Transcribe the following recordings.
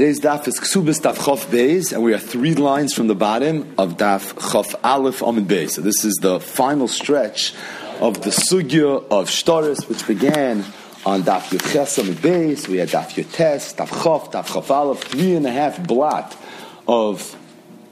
Today's daf is Ksubis Daf Chof Beis, and we are three lines from the bottom of Daf Chof Aleph Amid Beis. So this is the final stretch of the Sugya of Shtaris, which began on Daf Yuches Amid Beis. We had Daf Yutes, Daf Chof, Daf Chof Aleph, three and a half blot of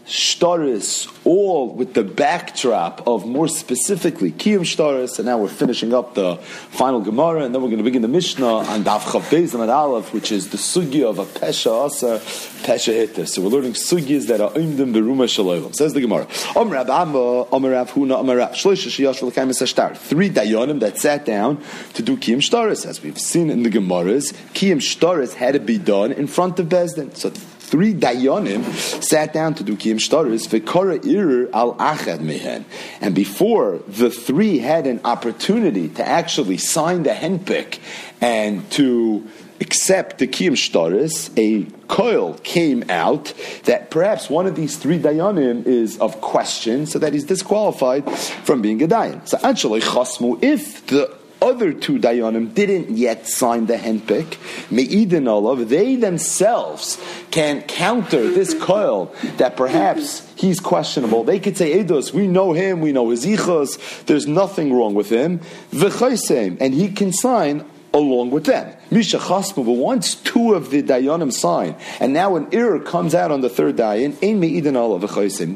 Shtaris, all with the backdrop of more specifically Kiyum Shtaris, and now we're finishing up the final Gemara, and then we're going to begin the Mishnah on Daf Chavbez and Aleph, which is the Sugya of a Pesha Asa, Pesha Hitta. So we're learning Sugyas that are Imdim Beruma Shalom. Says the Gemara, Om Rab Amma, Huna, Om Rab Shloisha Shiyash V'lekayim Sashtar. Three Dayanim that sat down to do Kiyum Shtaris. As we've seen in the Gemaras, Kiyum Shtaris had to be done in front of Bezdin. So three dayanim sat down to do kiyum shtaris v'kara irir al achad mehen. And before the three had an opportunity to actually sign the henpick and to accept the kiyum shtaris, a coil came out that perhaps one of these three dayanim is of question, so that he's disqualified from being a dayan. So actually, chasmu, if the other two dayanim didn't yet sign the henpik, me'idin olav, they themselves can counter this coil that perhaps he's questionable. They could say, Eidos, we know him, we know his ichos, there's nothing wrong with him, and he can sign along with them. Misha Chasmu, but once two of the Dayanim sign, and now an error comes out on the third Dayan,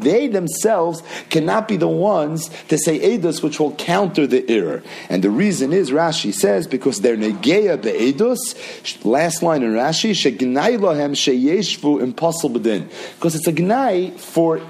They themselves cannot be the ones to say Eidos, which will counter the error. And the reason is, Rashi says, because they're Negeya Be'edos, last line in Rashi, Shegnai Impossible Because it's a Gnai for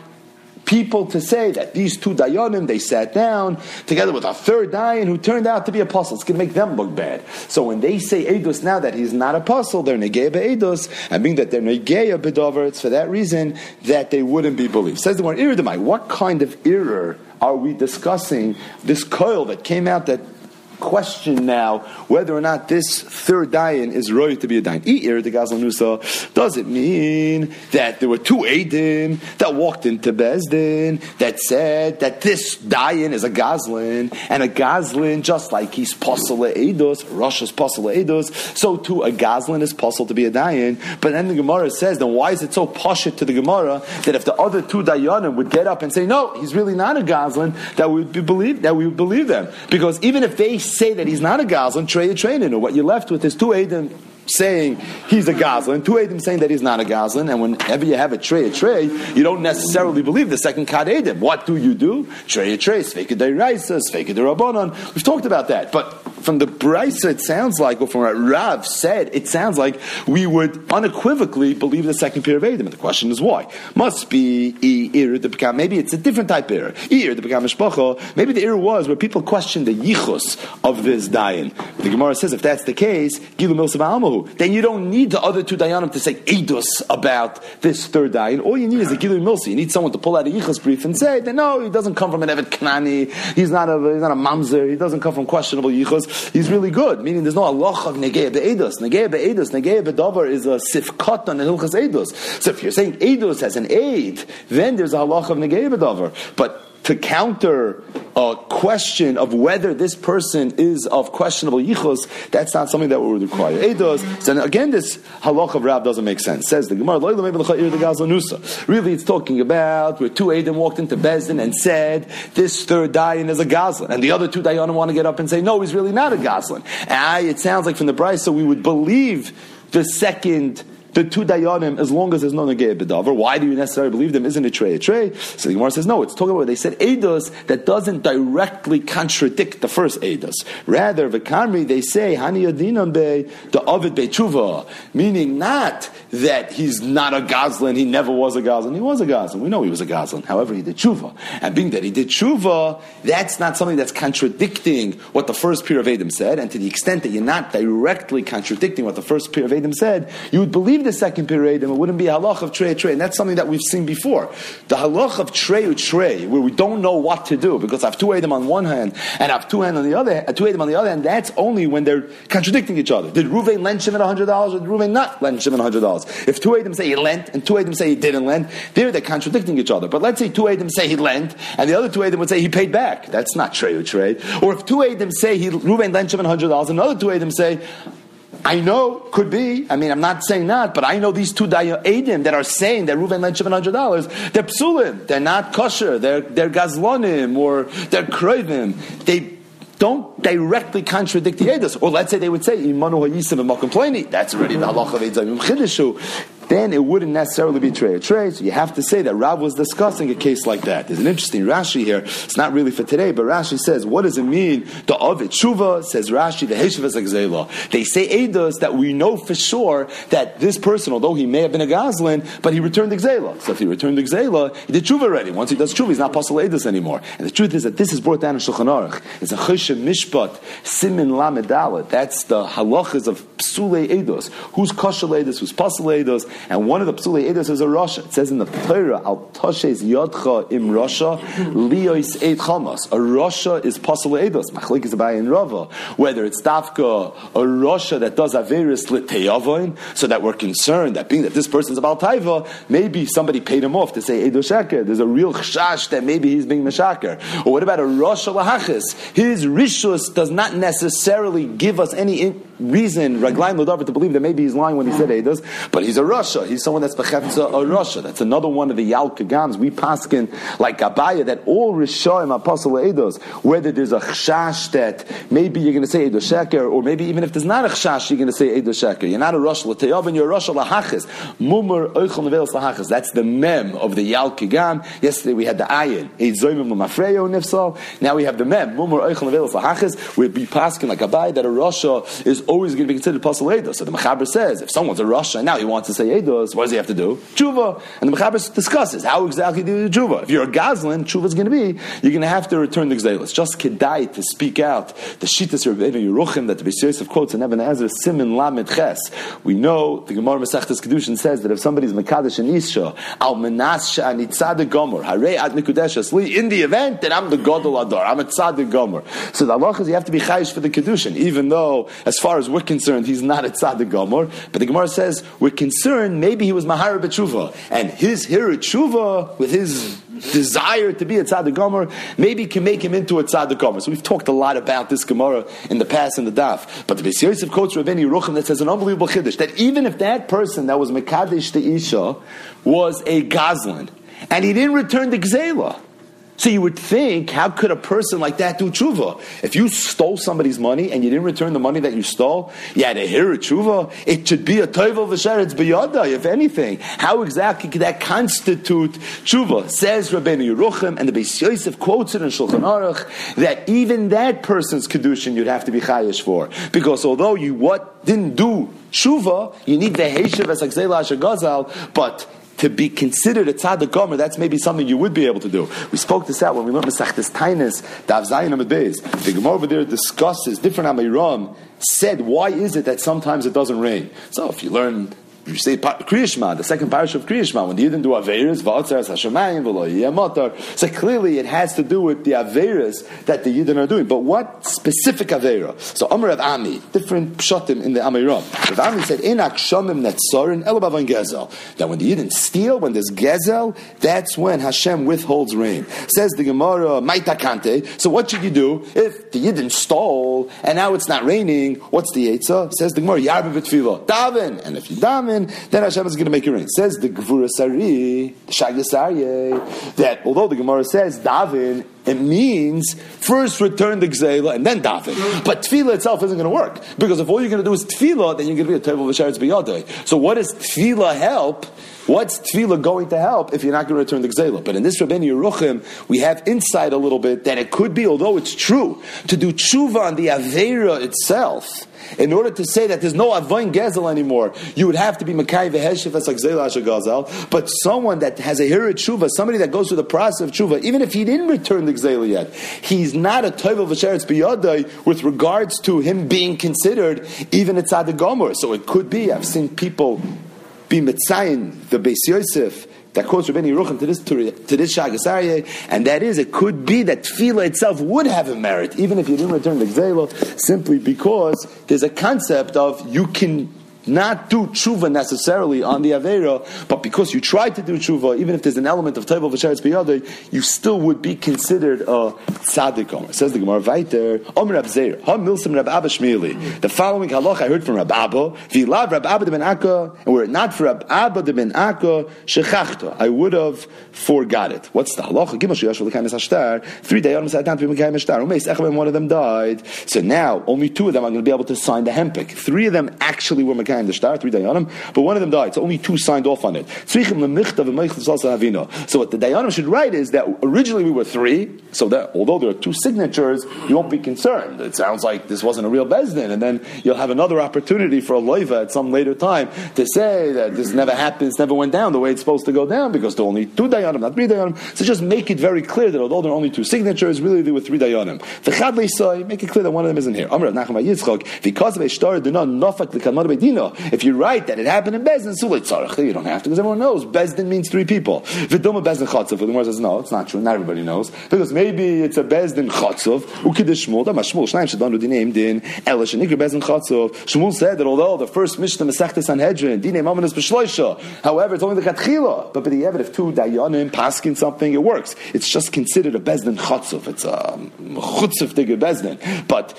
people to say that these two dayanim they sat down together with a third dayan who turned out to be apostle. It's going to make them look bad. So when they say edus now that he's not apostle, they're negeya be'edus, and being that they're negeya bedover, it's for that reason that they wouldn't be believed. Says the word. What kind of error are we discussing? This coil that came out that question now whether or not this third dayan is right to be a dayan. Eir the Gazlanusa, does it mean that there were two Adim that walked into Bezdin that said that this dayan is a Gazlin and a Gazlin just like he's Pasala Eidos, Russia's Pasala Eidos, so too a Gazlin is possible to be a dayan. But then the Gemara says, then why is it so poshut to the Gemara that if the other two dayanim would get up and say, no, he's really not a Gazlin, that we would believe that we would believe them because even if they say that he's not a Goslin, trade a train or what you're left with is two Adam saying he's a Goslin, two Adam saying that he's not a Goslin, and whenever you have a tray, a tray, you don't necessarily believe the second Kad Adam. What do you do? Tray a tray, Sveika de Raisa, Sveika de Rabbanon. We've talked about that, but from the Brisa, it sounds like, or from what Rav said, it sounds like we would unequivocally believe the second pair of Adam. And the question is why? Must be Ir the Maybe it's a different type of. Ir the. Maybe the Ir was where people questioned the yichus of this dayan. The Gemara says if that's the case, Gilu Milsa then you don't need the other two dayanim to say edus about this third dayan. All you need is a Gilu Milsa. You need someone to pull out a yichus brief and say that no, he doesn't come from an Evet Knani. He's not a he's not a mamzer. He doesn't come from questionable yichus he's really good. Meaning there's no Allah of Negeya Be'edos. Negeya Be'edos, Negeya Be'davar is a sifkat on Hilchas Eidos. So if you're saying Eidos as an aid, then there's a halacha of Negeya Be'davar. But to counter a question of whether this person is of questionable yichus, that's not something that would require. Eidos. So again, this halach of Rab doesn't make sense. Says the Gemara, really it's talking about where two Adam walked into Bezdin and said, this third Dayan is a Goslin. And the other two Dayanim want to get up and say, no, he's really not a Goslin. And it sounds like from the Bryce, so we would believe the second the two dayanim as long as there's no negei bedavar. Why do you necessarily believe them? Isn't it trey a trey? So the Gemara says no. It's talking about they said eidos that doesn't directly contradict the first eidos. Rather, v'kamri they say hani be the avid bechuva, meaning not that he's not a Goslin, he never was a Goslin. He was a Goslin. We know he was a Goslin. However, he did tshuva. And being that he did tshuva, that's not something that's contradicting what the first peer of Adam said. And to the extent that you're not directly contradicting what the first peer of Adam said, you would believe the second peer of Adam. It wouldn't be a halach of trey trey. And that's something that we've seen before. The halach of trey trey, where we don't know what to do because I have two Adam on one hand and I have two hand on the other, two Adam on the other hand. That's only when they're contradicting each other. Did Ruvain lend Shimon $100 or did Ruvain not lend Shimon $100? If two Adam say he lent and two Adam say he didn't lend, there they're contradicting each other. But let's say two Adam say he lent and the other two Adam would say he paid back. That's not trade trade. Or if two Adam say he Ruben lent seven hundred dollars, another two Adam say I know, could be. I mean, I'm not saying not, but I know these two Dayadim that are saying that Reuven lent seven hundred dollars. They're psulim. They're not kosher. They're they're gazlonim or they're krevim. They don't directly contradict the Edus. Or let's say they would say, Imanu hayisim and That's already the halacha of Eidzayim Chidishu then it wouldn't necessarily be trade. Trade, so you have to say that Rav was discussing a case like that. There's an interesting Rashi here. It's not really for today, but Rashi says, what does it mean? The Ovid Shuva says Rashi, the Heshiv is Exela. They say Eidos that we know for sure that this person, although he may have been a Goslin, but he returned Exela. So if he returned Exela, he did Shuva already. Once he does Shuva, he's not Apostle Eidos anymore. And the truth is that this is brought down in Shulchan Aruch. It's a Choshen Mishpat, Simin Lamedalet. That's the halachas of Psule Eidos. Who's Kosher Eidos, who's Apostle Eidos, and one of the Psuli Eidos is a Rasha. It says in the Torah, Al Toshes Yodcha Im Rasha, Liois Eid Chamas. A Rasha is Pasal Eidos, Machlik is in Rava. Whether it's Dafka, a Rasha that does Averis Liteyavoin, so that we're concerned that being that this person's about Taiva, maybe somebody paid him off to say Eidos Sheker. There's a real chash that maybe he's being Meshaker. Or what about a Rasha Lahachis? His Rishus does not necessarily give us any in- reason, Raglaim Lodavar, to believe that maybe he's lying when he said Eidos, but he's a Rasha. He's someone that's Bechefza a Rasha. That's another one of the Yalkagams. We paskin like Abaya that all Rishoim Apostle Eidos, whether there's a Chash that maybe you're going to say Eidos Sheker, or maybe even if there's not a Chash, you're going to say Eidos Sheker. You're not a Rasha L'Teyav, and you're a Rasha Lahachis. Mumur Oichel Nevelos Lahachis. That's the Mem of the Yalkagam. Yesterday we had the Ayin, Eizoimim Lamafreyo Nifsal. Now we have the Mem, Mumur Oichel Nevelos Lahachis. We'd be paskin like Abaya that a Rasha is always going to be considered Apostle Eidos. So the Mechaber says, if someone's a Rasha now he wants to say Eidos, what does he have to do? Tshuva. And the Mechaber discusses how exactly do you do Tshuva. If you're a Goslin, Tshuva is going to be, you're going to have to return the Gzelis. Just Kedai to speak out the Shittas Rebbeinu Yeruchim that the Yosef quotes in Even HaEzer, Simin Lamed Ches. We know, the Gemara Masechtas Kedushin says that if somebody's Mekadosh and Isha, Al Menas Sha'ani Tzadik Gomer, Harei Ad Mikudesha Sli, in the event, that I'm the Godel Adar, I'm a Tzadik Gomer. So the Allah is you have to be Chayish for the Kedushin, even though, as far as we're concerned, he's not a Tzadik Gomer. But the Gemara says, we're concerned, maybe he was Mahara B'tshuva, and his Hira with his desire to be a tzaddik gomer, maybe can make him into a tzaddik gomer. So we've talked a lot about this Gemara in the past in the daf. But the Beis Yosef quotes Rabbeinu Yeruchim that says an unbelievable chiddush that even if that person that was mekadesh the isha was a gazlan and he didn't return the gzela. So you would think, how could a person like that do tshuva? If you stole somebody's money and you didn't return the money that you stole, you had to hear a tshuva. It should be a toivel v'sheretz biyada, if anything. How exactly could that constitute tshuva? Says Rabbeinu Yeruchim, and the Beis Yosef quotes it in Shulchan Aruch, that even that person's kedushin you'd have to be chayish for. Because although you what didn't do tshuva, you need the heshiv as gazal, but to be considered a tzaddik gomer, that's maybe something you would be able to do. We spoke this out when we learned Masechtes Tainis, Dav Zayin Amid Beis. The Gemara over there discusses different Amiram, said why is it that sometimes it doesn't rain. So if you learn you say Kriyashma, the second parish of Kriyashma, when you didn't do Averis, V'atzeres Hashemayim, V'lo So clearly it has to do with the Averis that the Yidden are doing. But what specific Avera? So Amr of Ami, different pshatim in the Amiram. Rav Ami said, Enak Shomim Netzorin, Elabavon Gezel. That when the Yidden steal, when there's Gezel, that's when Hashem withholds rain. Says the Gemara, Maitakante. So what should you do if the Yidden stole and now it's not raining? What's the Eitzah? Says the Gemara, Yarbe Daven. And if you daven, then Hashem is going to make it rain. Says the Gvuras Ari, the that although the Gemara says Davin, it means first return the Gzela and then Davin. But Tefillah itself isn't going to work. Because if all you're going to do is Tefillah, then you're going to be a Tevel V'Sharetz B'Yadai. So what does Tefillah help? What's tefillah going to help if you're not going to return the gzela? But in this Rabbeinu Yeruchim, we have insight a little bit that it could be, although it's true, to do tshuva on the avera itself in order to say that there's no Avoin Gezel anymore, you would have to be Makai Veheshif as Gazel. But someone that has a Hirit Tshuva, somebody that goes through the process of Tshuva, even if he didn't return the Gzela yet, he's not a Toivel Vesheretz Biyadai with regards to him being considered even a Tzadik. So it could be, I've seen people be Mitzayin, the Beis Yosef, that quotes Rabbeinu Yeruchim to this to, to this Shagasarye, and that is, it could be that tefillah itself would have a merit, even if you didn't return the Gzelo, simply because there's a concept of you can not do tshuva necessarily on the Avera, but because you tried to do tshuva, even if there's an element of Taiva Vasharetz Biyadeh, you still would be considered a tzaddik Omer. Says the Gemara Vaiter, Omer Rab Zeir, Ha Milsim Rab Abba Shmili. The following halach I heard from Rab Abba, Vilav Rab Abba de Ben Akka, and were it not for Rab Abba de Ben Akka, Shechachta, I would have forgot it. What's the halacha? Gimel Sheyashva L'kaim Ashtar, three dayanim Satan, three Mekayim Ashtar, Umeis Echem, one of them died. So now, only two of them are going to be able to sign the hempik. Three of them actually were Mekayim the Shtar, three dayanim, but one of them died, so only two signed off on it. So what the dayanim should write is that originally we were three, so that although there are two signatures, you won't be concerned. It sounds like this wasn't a real bezdin, and then you'll have another opportunity for a loiva at some later time to say that this never happened, this never went down the way it's supposed to go down because there are only two dayanim, not three dayanim. So just make it very clear that although there are only two signatures, really there were three dayanim. Make it clear that one of them isn't here. Because of a star, If you write that it happened in Bezdin, so you don't have to because everyone knows Bezdin means three people. Viduma Bezdin Chatzov. The Gemara says no, it's not true. Not everybody knows because maybe it's a Bezdin Chatzov. Ukidish Shmuel. That Shmuel Shnaim Shadanu Dinim Din Elish and Ikra Bezdin Chatzov. Shmuel said that although the first Mishnah Masechta Sanhedrin Dine Mamanis B'Shloisha, however, it's only the Katchila. But by the if two Dayanim paskin something, it works. It's just considered a Bezdin Chatzov. It's a Chutzov Digger Bezdin. But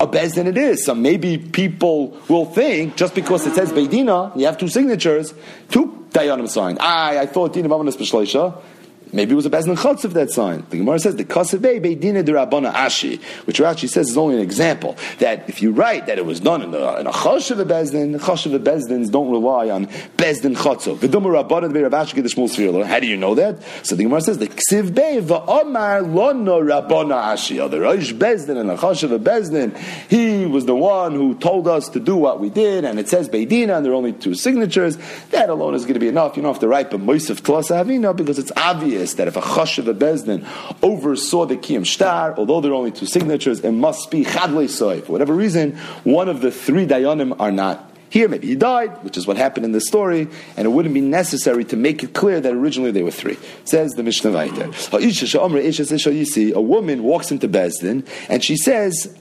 a bezdin it is. So maybe people will think just because it says Beidina, you have two signatures, two dayanim signed. I I thought Dina Mamanis B'Shleisha. Maybe it was a Bezdin Chutz of that sign. The Gemara says the Kasavei Beidina de Rabbana Ashi, which Rashi says is only an example. That if you write that it was done in a, in a Chosh of a Bezdin, the of a Bezdins don't rely on Bezdin Chutzov. V'dumar Rav Ashi Gedish Shmuel How do you know that? So the Gemara says the Ksiv Bei V'Omar Lono Rabbana Ashi. The Rosh Bezdin and the Chosh of a he was the one who told us to do what we did, and it says Beidina, and there are only two signatures. That alone is going to be enough. You don't have to write but Moisef Tlas Avina because it's obvious obvious that if a chashiv a bezdin oversaw the kiyam shtar, although there are only two signatures, it must be chadlei soy. For whatever reason, one of the three dayanim are not here, maybe he died, which is what happened in the story, and it wouldn't be necessary to make it clear that originally there were three. Says the Mishnah Vayter. A woman walks into Bezdin and she says,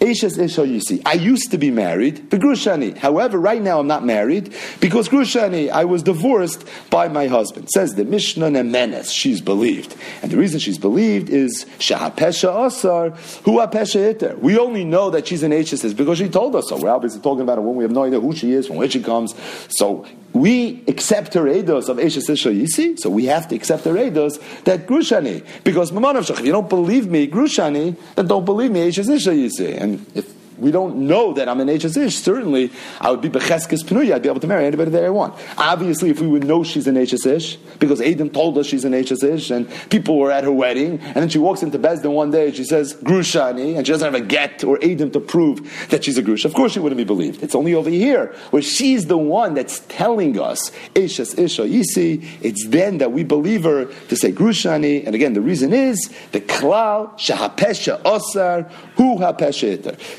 Eishes Yisi. I used to be married, but Grushani. However, right now I'm not married because Grushani, I was divorced by my husband. Says the Mishnah Nemenes, she's believed. And the reason she's believed is Shahapesha Asar, Hu Apesha Iter. We only know that she's an Eishes because she told us so. We're obviously talking about a woman, we have no idea who she is, from where she comes. So we accept her edos of Eshes Yisi, so we have to accept her edos that Grushani. Because Mamanav if you don't believe me, Grushani, then don't believe me, Eshes Yisi. And if we don't know that I'm an HSish, certainly I would be Becheskes Penuya, I'd be able to marry anybody that I want. Obviously, if we would know she's an HSish, because Adam told us she's an HSish, and people were at her wedding, and then she walks into Bezdin one day and she says, Grushani, and she doesn't have a get or Adam to prove that she's a Grush. Of course she wouldn't be believed. It's only over here, where she's the one that's telling us, Ishes Isha Yisi, it's then that we believe her to say Grushani, and again, the reason is, the Klal, Shahapesha Osar, Hu Hapesha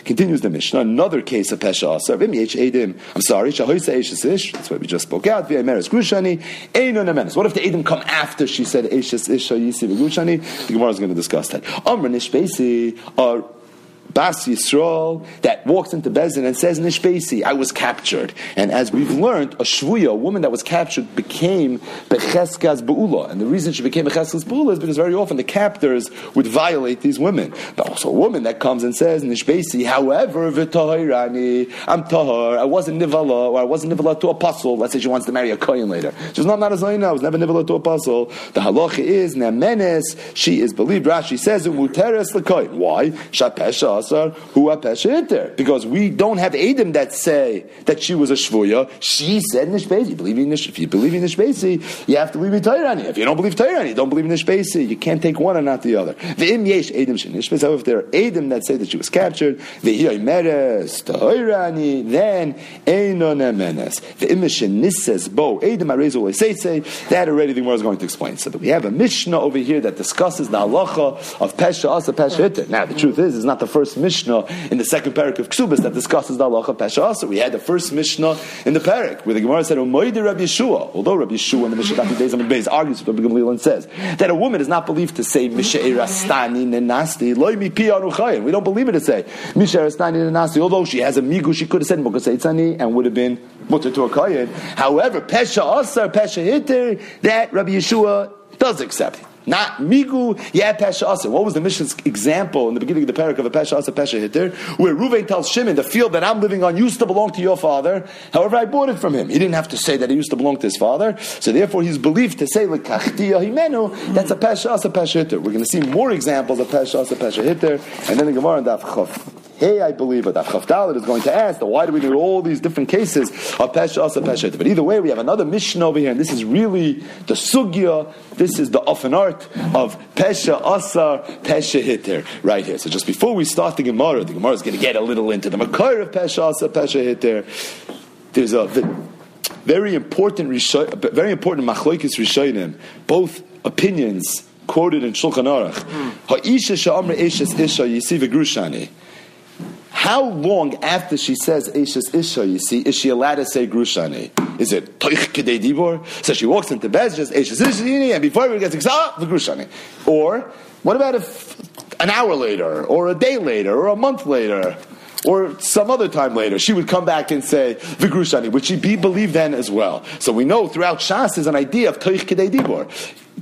Continue Continues the Mishnah, another case of Pesha Asar. I'm sorry, Shahoisa that's what we just spoke out. What if the Edom come after she said Eshes Ish Yisi Grushani? The Gemara is going to discuss that. Amr Nishbesi, or Bas Yisrael that walks into Bezin and says Nishbesi, I was captured. And as we've learned, a Shvuya, a woman that was captured, became Becheskas Be'ula. And the reason she became Becheskas Be'ula is because very often the captors would violate these women. But also a woman that comes and says Nishbesi, however, V'tahirani, I'm Tahar, I wasn't Nivala, or I wasn't Nivala to apostle. Let's say she wants to marry a Kohen later. She was not, not a Zaina, I was never Nivala to apostle. The halacha is Nemenes, she is believed. Rashi says, Umuteres L'kohen. Why? Shapesha Asar who Apesha Because we don't have Adam that say that she was a Shvuya. She said Nishbesi. Believe in Nish, if you believe in Nishbesi, you have to believe in Tayrani. If you don't believe Tayrani, don't believe in Nishbesi. You can't take one and not the other. V'im yesh Adam shenishbesi. However, if there are Adam that say that she was captured, v'hiyay meres Tayrani, then Eino nemenes. V'im shenisses bo Adam arezu say. That already the Gemara is going to explain. So we have a Mishnah over here that discusses the halacha of Pesha Asa Pesha Now the truth is, it's not the first first Mishnah in the second parak of Ksubas that discusses the halacha Pesha Asa. We had the first Mishnah in the parak where the Gemara said, Umaydi Rabbi Yeshua, although Rabbi Yeshua in the Mishnah Dati Beis Amid Beis argues with Rabbi Gamliel and says that a woman is not believed to say Mishairastani Nenasti, Loi Mi We don't believe it to say Nenasti, although she has a migu, she could have said Mokaseitzani and would have been mutter to a Kayan. However, Pesha Asa, Pesha Hitter, that Rabbi Yeshua does accept. Not migu, yeah, pesha asa. What was the Mishnah's example in the beginning of the parak of a pesha asa, pesha hitter, where Ruvain tells Shimon, the field that I'm living on used to belong to your father. However, I bought it from him. He didn't have to say that it used to belong to his father. So therefore, he's believed to say himenu. That's a pesha asa, pesha hitter. We're going to see more examples of pesha asa, pesha hitter, and then the Gemara and Daf Chof. Hey, I believe, but Chavdalit is going to ask, that why do we need all these different cases of Pesha Asa Pesha But either way, we have another mission over here, and this is really the Sugya, this is the often art of Pesha Asa Pesha Hitter, right here. So just before we start the Gemara, the Gemara is going to get a little into the Makar of Pesha Asa Pesha Hitter. There's a very important, very important Machloikis Rishonim, both opinions quoted in Shulchan Aruch. Hmm. Ha'isha sha'amre eshes isha yisiv grushani. How long after she says Eishes Isha, you see, is she allowed to say Grushani? Is it Toich Kedei Dibor? So she walks into bed, just Eishes Isha, and before we gets ah, the Grushani. Or, what about if an hour later, or a day later, or a month later, or some other time later, she would come back and say the Grushani, would she be believed then as well? So we know throughout Shas is an idea of Toich Kedei Dibor.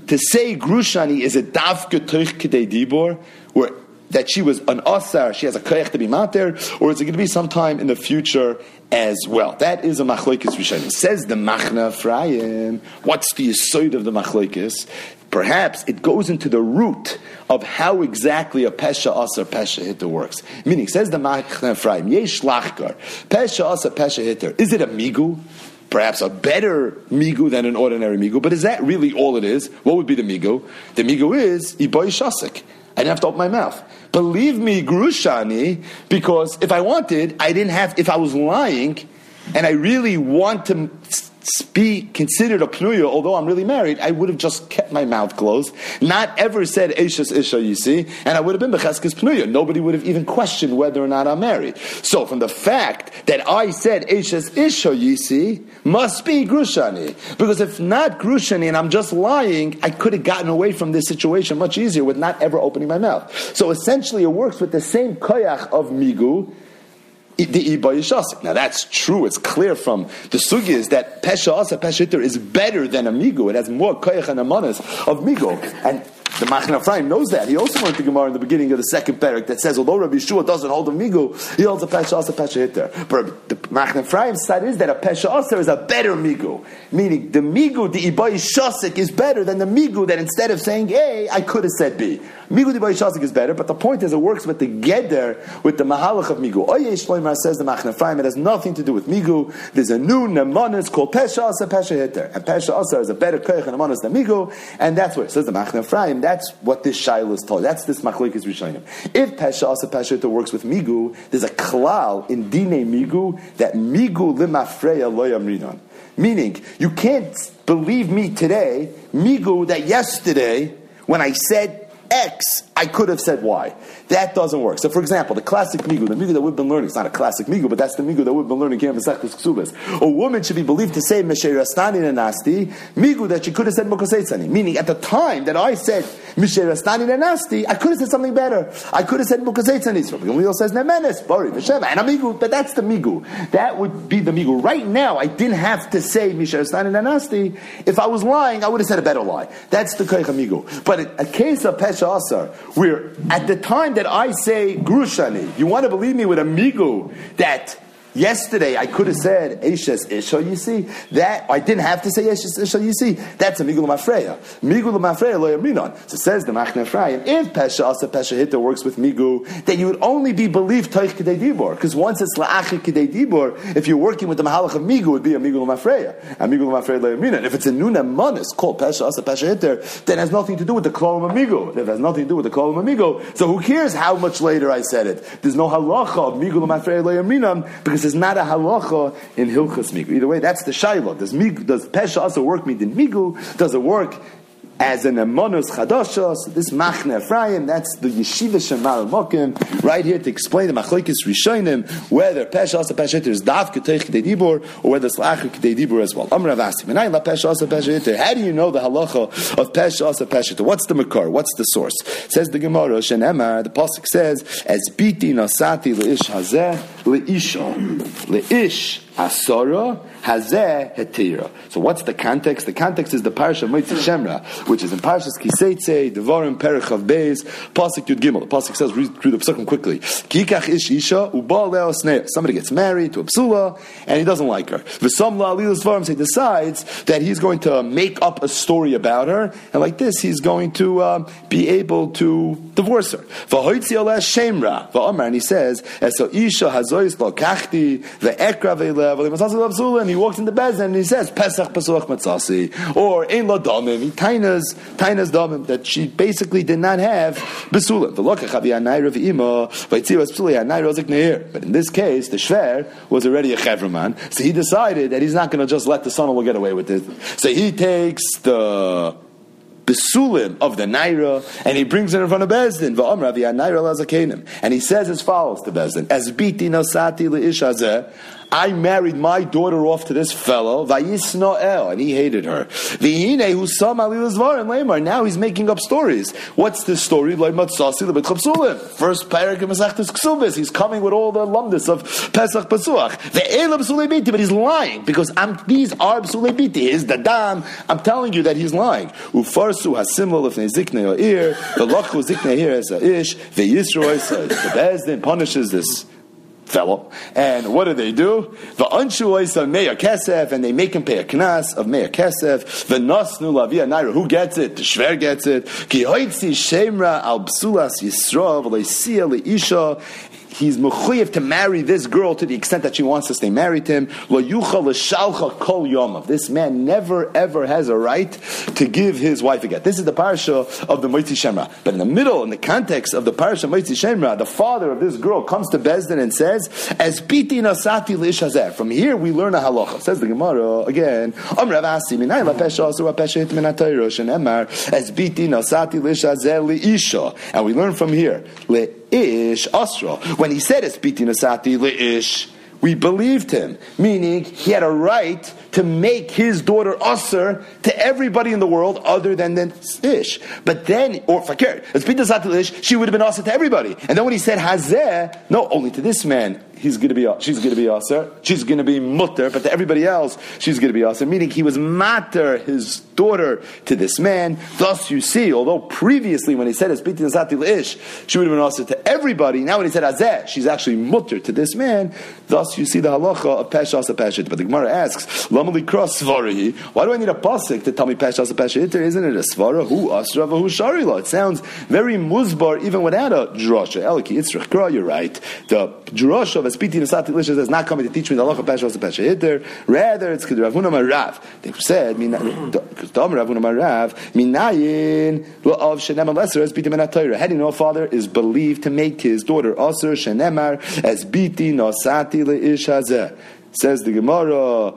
To say Grushani is a Davka Toich Kedei Dibor, where that she was an asar, she has a koyach to be mater, or is it going to be sometime in the future as well? That is a machlokes rishonim. Says the Machna Ephraim. What's the yisoid of the machlokes? Perhaps it goes into the root of how exactly a pesha asar pesha hitter works. Meaning, says the Machna Ephraim, yesh lachkar pesha asar pesha hitter. Is it a migu? perhaps a better migu than an ordinary migu, but is that really all it is? What would be the migu? The migu is iboy shasik. I didn't have to open my mouth. Believe me, Grushani, because if I wanted, I didn't have, if I was lying and I really want to be considered a pnuya, although I'm really married, I would have just kept my mouth closed, not ever said Eishas Isha, you see, and I would have been Becheskes pnuya. Nobody would have even questioned whether or not I'm married. So from the fact that I said Eishas Isha, you see, must be Grushani. Because if not Grushani and I'm just lying, I could have gotten away from this situation much easier with not ever opening my mouth. So essentially it works with the same koyach of Migu, Now that's true. It's clear from the sugi is that Pesha Asa Pesha is better than Amigo. It has more koyach and amanas of Migo. And the Machna Ephraim knows that. He also learned the Gemara in the beginning of the second parak that says, although Rabbi Yeshua doesn't hold a migu, he holds a pesha asa pesha hitter. But the Machna Ephraim's side is that a pesha asa is a better migu, meaning the migu, the ibai shasik, is better than the migu that instead of saying A, I could have said B. Migu the ibai shasik is better, but the point is it works with the geder, with the mahalach of migu. Oye Shloimar says the Machna Ephraim, it has nothing to do with migu. There's a new nemanis called pesha asa pesha hitter, and pesha asa is a better koich and nemanis than migu, and that's what it says the Machna Ephraim. That's what this shaila is told. That's this machlekes rishonim. If pesha asa pesha works with migu, there's a klal in dine migu that migu limafreya lo. Meaning, you can't believe me today, migu, that yesterday, when I said X, I could have said Y. That doesn't work. So, for example, the classic migu, the migu that we've been learning, it's not a classic migu, but that's the migu that we've been learning here in Masechtas Ksubas. A woman should be believed to say Mesherastani Nanasti, migu that she could have said Mokoseitzani. Meaning, at the time that I said Mesherastani Nanasti, I could have said something better. I could have said Mokoseitzani. So, Gamliel says Nemenes, Bari, Mesheva, and a migu, but that's the migu. That would be the migu. Right now, I didn't have to say Mesherastani Nanasti. If I was lying, I would have said a better lie. That's the Koich migu. But a case of Pesha Asar, where at the time that I say Grushani, you want to believe me with a migu that Yesterday, I could have said Eshes Isha. You see that I didn't have to say Eshes Isha. You see that's a Migul Mafreya. Migul Mafreya lo yaminon. So says the Machne Ephraim. If Pesha Asa Pesha Hitta works with Migu, then you would only be believed Toich Kedei Dibor. Because once it's La'achik Kedei Dibor, if you're working with the Mahalach of Migu, it would be a Migul Mafreya. A Migul Mafreya lo yaminon. If it's a Nuna Manis called Pesha Asa Pesha Hitter, then it has nothing to do with the Klolam Migu. If it has nothing to do with the Klolam Migu, so who cares how much later I said it? There's no halacha of Migul Mafreya lo yaminon because is not a halacha in Hilchas Migu. Either way, that's the Shiloh. Does, does Pesha also work midin Migu? Does it work as an Amonus Chadashos. So this Machne Ephraim, that's the Yeshiva Shemar Mokim, right here to explain the Machlokes Rishonim, whether Pesha Asa Pesha Hitter is Dav Ketech Kedei Dibur, or whether it's Lachar Kedei Dibur as well. Amr Menai La Pesha Asa Pesha Hitter. How do you know the halacha of Pesha Asa Pesha Hitter? What's the Makar? What's the source? Says the Gemara, Shenemar, the Pasuk says, as Biti Nasati Leish Hazeh Leisha. Leish Asara Hazeh Hetira. So what's the context? The context is the parasha Moitzi Shemra, which is in Parashas Kiseitze, Devarim, Perich of Beis, Pasuk Yud Gimel. The Pasuk says, read through the Psukim quickly. Kikach Ish Isha, Leo Somebody gets married to a Psula, and he doesn't like her. V'sam La Alilas Varim, he decides that he's going to make up a story about her, and like this, he's going to um, be able to divorce her. V'hoitzi Oleh Shemra, V'omar, and he says, Eso Isha Hazois Lo Kachti, Ve'ekra Ve'lev, and he walks in the Bezin and he says, Pesach Pesuach Matzasi, or Ein Lo Domim, Tainas, Tainas Domim, that she basically did not have Besulim. But in this case, the Shver was already a Chevraman, so he decided that he's not going to just let the son-in-law get away with it. So he takes the besulim of the naira, and he brings it in front of Bezdin. And he says as follows to Bezdin: As biti nosati leishazeh. I married my daughter off to this fellow, Vayisnoel, and he hated her. Vihine who saw Malilas and Lamar. Now he's making up stories. What's the story? First parak of Masechtas Ksubis. He's coming with all the lumdus of Pesach Pesuach. The but he's lying because I'm, these are B'sulei Biti. Is the dam. I'm telling you that he's lying. Ufarsu hasimla lefnei ziknei or ear. The lochu ziknei here as a ish. The Yisroel. The Bezdin punishes this fellow. And what do they do? The anshu meya kesef, and they make him pay a knas of meya kesef. The nasnu lavia naira. Who gets it? The shver gets it. Ki hoitzi shemra al bsulas yisro v'leisia leisha he's mechuyev to marry this girl to the extent that she wants to stay married to him. Lo kol yomav. This man never ever has a right to give his wife a get. This is the parasha of the Moitzi Shemra. But in the middle, in the context of the parasha Moitzi Shemra, the father of this girl comes to Bezdin and says, "As biti nasati l'ishazer." From here, we learn a halacha. Says the Gemara again. As biti nasati l'ishazer liisha. And we learn from here ish asra. When he said it's bitin asati ish, we believed him, meaning he had a right to make his daughter usher to everybody in the world other than the ish. But then, or fakir, as bitin asati ish, she would have been usher to everybody. And then when he said hazeh, no, only to this man he's going to be, she's going to be aser, she's going to be mutter, but to everybody else, she's going to be aser. Meaning he was matter his daughter to this man. Thus, you see, although previously when he said it's bitin zati ish, she would have been aser to everybody. Now when he said azeh, she's actually mutter to this man. Thus, you see the halacha of pesha asa peshit. But the Gemara asks, lamali cross svarahi. Why do I need a pasuk to tell me pesha asa peshit? Isn't it a svara? Who asra who sharila? It sounds very muzbar even without a drasha. Eliki You're right. The drasha of Spiti Nasati Lisha is not coming to teach me the halacha pesha pesha hitter. Rather, it's Ravuna Marav. They said, because Dom Ravuna Marav, Minayin of Shenemar Lesser as Biti Menatayra. You know a father is believed to make his daughter Aser Shenemar as Biti Nasati Leish Hazeh? Says the Gemara,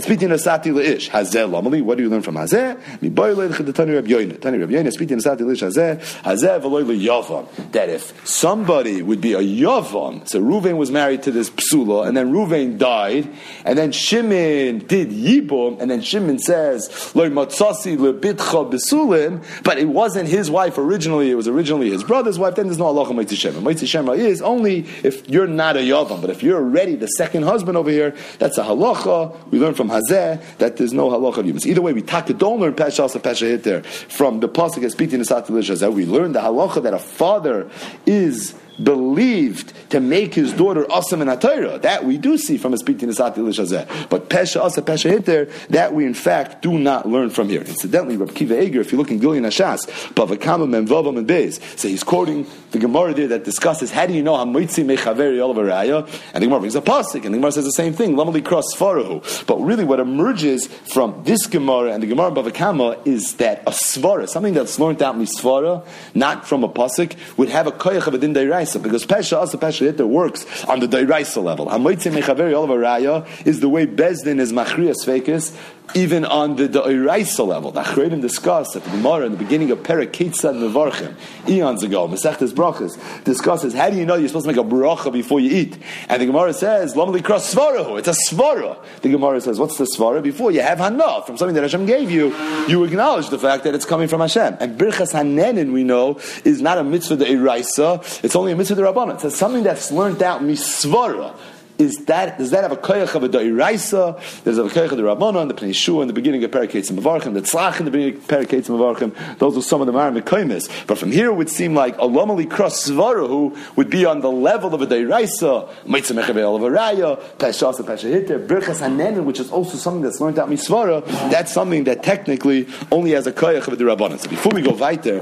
speaking of Sati Leish, Hazeh Lamali, what do you learn from Hazeh? Mi Boyle the Tani Rab Yoina. Tani Rab Yoina, speaking of Sati Leish Hazeh, Hazeh Veloy Yavam. That if somebody would be a Yavam, so Ruvain was married to this Psula, and then Ruvain died, and then Shimon did Yibum, and then Shimon says, Loy matzasi Lebitcha Besulim, but it wasn't his wife originally, it was originally his brother's wife, then there's no Shema. Moitzi Shema is only if you're not a Yavam, but if you're already the second husband over here, That's a halacha. We learn from Hazeh that there's no halacha of humans. Either way, we taka don't learn Pesha also Pesha hit there from the pasuk as to Satilish We learn the halacha that a father is believed to make his daughter Asam and Atayra. That we do see from his speaking to Sati Lishazeh. But Pesha Asa Pesha Hitter, that we in fact do not learn from here. Incidentally, Rabbi Kiva Eger, if you look in Gilyon HaShas, Pavakama and and Beis, so he's quoting the Gemara there that discusses how do you know Hamoitzi Mechaveri Olavaraya? And the Gemara brings a pasuk, and the Gemara says the same thing, Lamali Cross Farahu. But really what emerges from this Gemara and the Gemara Bava Kamma is that a Svara, something that's learned out in Svara, not from a pasuk, would have a koyach of a din Because Pesha also Pesha Hitter works on the Dairaisa level. Hamoitzi Mechaveri Olavaraya is the way Bezdin is Machriya Svekis, even on the De'iraisa level. The Achredim discuss at the Gemara in the beginning of Perek Ketzad Mevarchim, eons ago, Masechtes Brachas, discusses how do you know you're supposed to make a bracha before you eat? And the Gemara says, Lomali cross svarahu, it's a svara. The Gemara says, what's the svara? Before you have hana from something that Hashem gave you, you acknowledge the fact that it's coming from Hashem. And Birchas Hanenin, we know, is not a mitzvah De'iraisa, it's only a mitzvah Rabbanah. It's something that's learned out misvara is that does that have a koyach of a da'iraisa? There's a koyach of the Rabbana and the Pnei in the beginning of Periketz and Mavarchim, the Tzlach in the beginning of Periketz and Mavarchim. Those are some of the Mekoimis. But from here it would seem like a Lomali Cross Svarahu would be on the level of a da'iraisa, Mitzvah Mechavel of a Raya, Peshas and Pesha Hitter, Birchas Hanenin, which is also something that's learned out Misvara. That's something that technically only has a koyach of the Rabbana. So before we go weiter,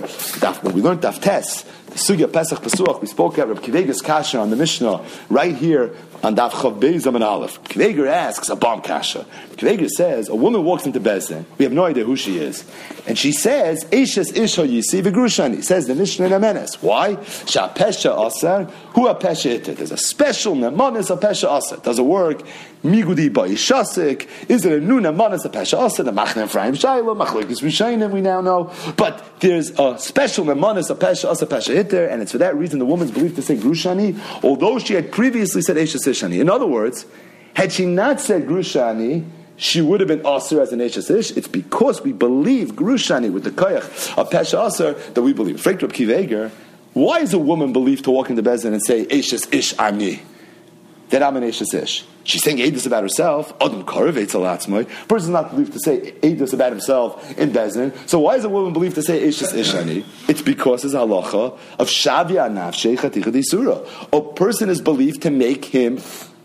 we learned Daf Tes, Sugya Pesach Pesuach, we spoke about Reb Kivegas Kasha on the Mishnah, right here on Daf Chav Beis and Aleph. Asks a bomb kasha. Kveger says a woman walks into Bezdin. We have no idea who she is, and she says Eishes Isha Yisi V'Grushani. Says the Mishnah in Amenes. Why? Sha Pesha Aser. Who a Pesha? There's a special nemanis a Pesha Aser. Does it work? Migudi Shasik. Is it a new nemanis a Pesha oh, Aser? The Machne Ephraim Shaila Machlekes Rishayim. We now know, but there's a special nemanis a Pesha oh, Aser Pesha Hitter, and it's for that reason the woman's believed to say Grushani, although she had previously said Eishes Ishani. In other words, had she not said Grushani, she would have been Aser as an Eishes Ish. It's because we believe Grushani with the Koyach of Pesha Aser that we believe. Frank Kiveger, why is a woman believed to walk into Bezin and say Eishes Ish Ami? That I'm an Eishes Ish. She's saying Edis about herself. Adam Karavetz Alatzmoy. Person's not believed to say Edis about himself in Bezin. So why is a woman believed to say Eishes Ishani? It's because it's halacha of Shavya Nafshei Chaticha A person is believed to make him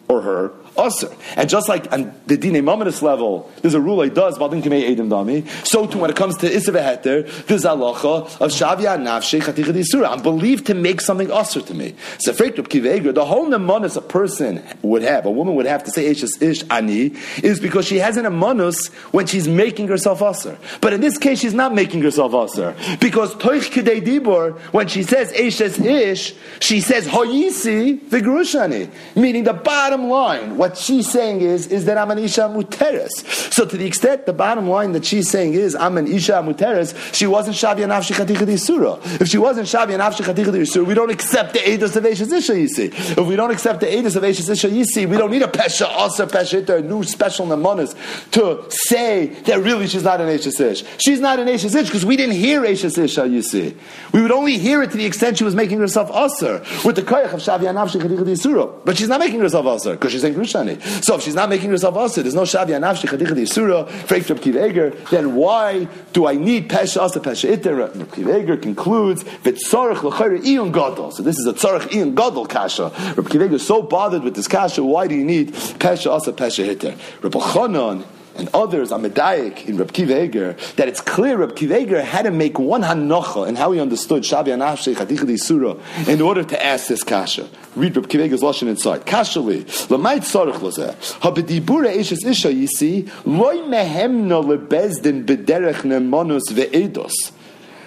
or her Usr. And just like on the Dine Mamonis level, there's a rule it does, Edim Dami, so too when it comes to Isra Heter, there's halacha of Shavya Nafshe Chaticha Disura. I'm believed to make something Usr to me. So Kiveger, the whole Nemonis a person would have, a woman would have to say Eshes Ish Ani, is because she has an Amonus when she's making herself Usr. But in this case, she's not making herself Usr. Because Toich Kidei Dibor, when she says Eshes Ish, she says Hoyisi Vigrushani, meaning the bottom line, she's saying is, is that I'm an Isha Muteres. So to the extent, the bottom line that she's saying is, I'm an Isha Muteres, she wasn't Shavya Nafshi Chaticha Surah. If she wasn't Shavya Nafshi Chaticha Surah, we don't accept the Eidos of Eishes Isha, see. If we don't accept the Eidos of Eishes Isha, see, we don't need a Pesha Asa Pesha a new special Namonis to say that really she's not an Eishes Ish. She's not an Eishes Ish because we didn't hear Eishes Isha, see. We would only hear it to the extent she was making herself Aser with the Koyach of Shavya Nafshi Chaticha Surah. But she's not making herself Aser because she's saying Shani. So if she's not making herself Asa, there's no Shavya Nafshi Chadicha Di Surah, Freik Reb Kiveger, then why do I need Pesha Asa Pesha? Reb Kiveger concludes, V'tzorach l'chayre iyun gadol. So this is a tzorach iyun gadol kasha. Reb Kiveger is so bothered with this kasha, why do you need Pesha Asa Pesha Iter? Reb Chanan, and others are medayik in Reb Kiveger that it's clear Reb Kiveger had to make one hanocha and how he understood Shabi Anafshei Chatichadi Surah in order to ask this kasha. Read Reb Kiveger's lashon inside. Kashali lamait tzarich lozeh habedibura eshes isha yisi loy mehemna lebezdin bederech nemanus ve'edos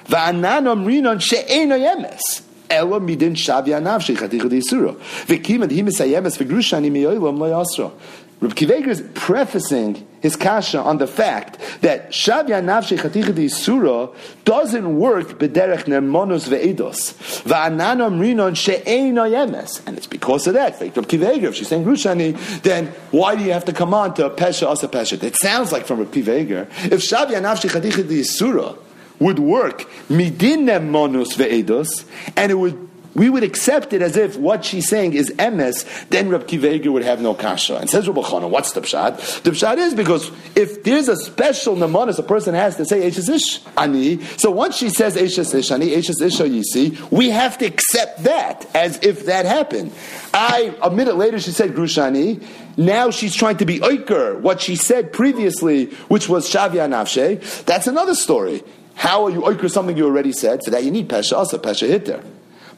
va'anan omrinon she'ena yemes. Ela midin shavi anav shechaticha di surah. V'kim ad himisayemes v'grushani miyoylam lo yasra. Reb Kiveger is prefacing his kasha on the fact that Shavya Nafshi Chaticha Surah doesn't work b'derech nemonos ve'edos va'ananam rinon she'eino yemes, and it's because of that. Reb Kiveger, if she's saying Grushani, then why do you have to come on to Pesha Asa Pesha? It sounds like from Reb Kiveger, if Shavya Nafshi Chaticha Surah would work midin nemonos ve'edos, and it would we would accept it as if what she's saying is emes, then Reb Kiveger would have no kasha. And says Rabbi Chana, what's the pshat? The pshat is because if there's a special namanis a person has to say Eishes Ish Ani, so once she says Eishes Ish Ani, Eishes Ish Yisi, we have to accept that as if that happened. I, a minute later she said Grushani, now she's trying to be Oiker, what she said previously, which was Shavya Nafshe, that's another story. How are you Oiker something you already said? So that you need Pesha Asa, Pesha Hitter.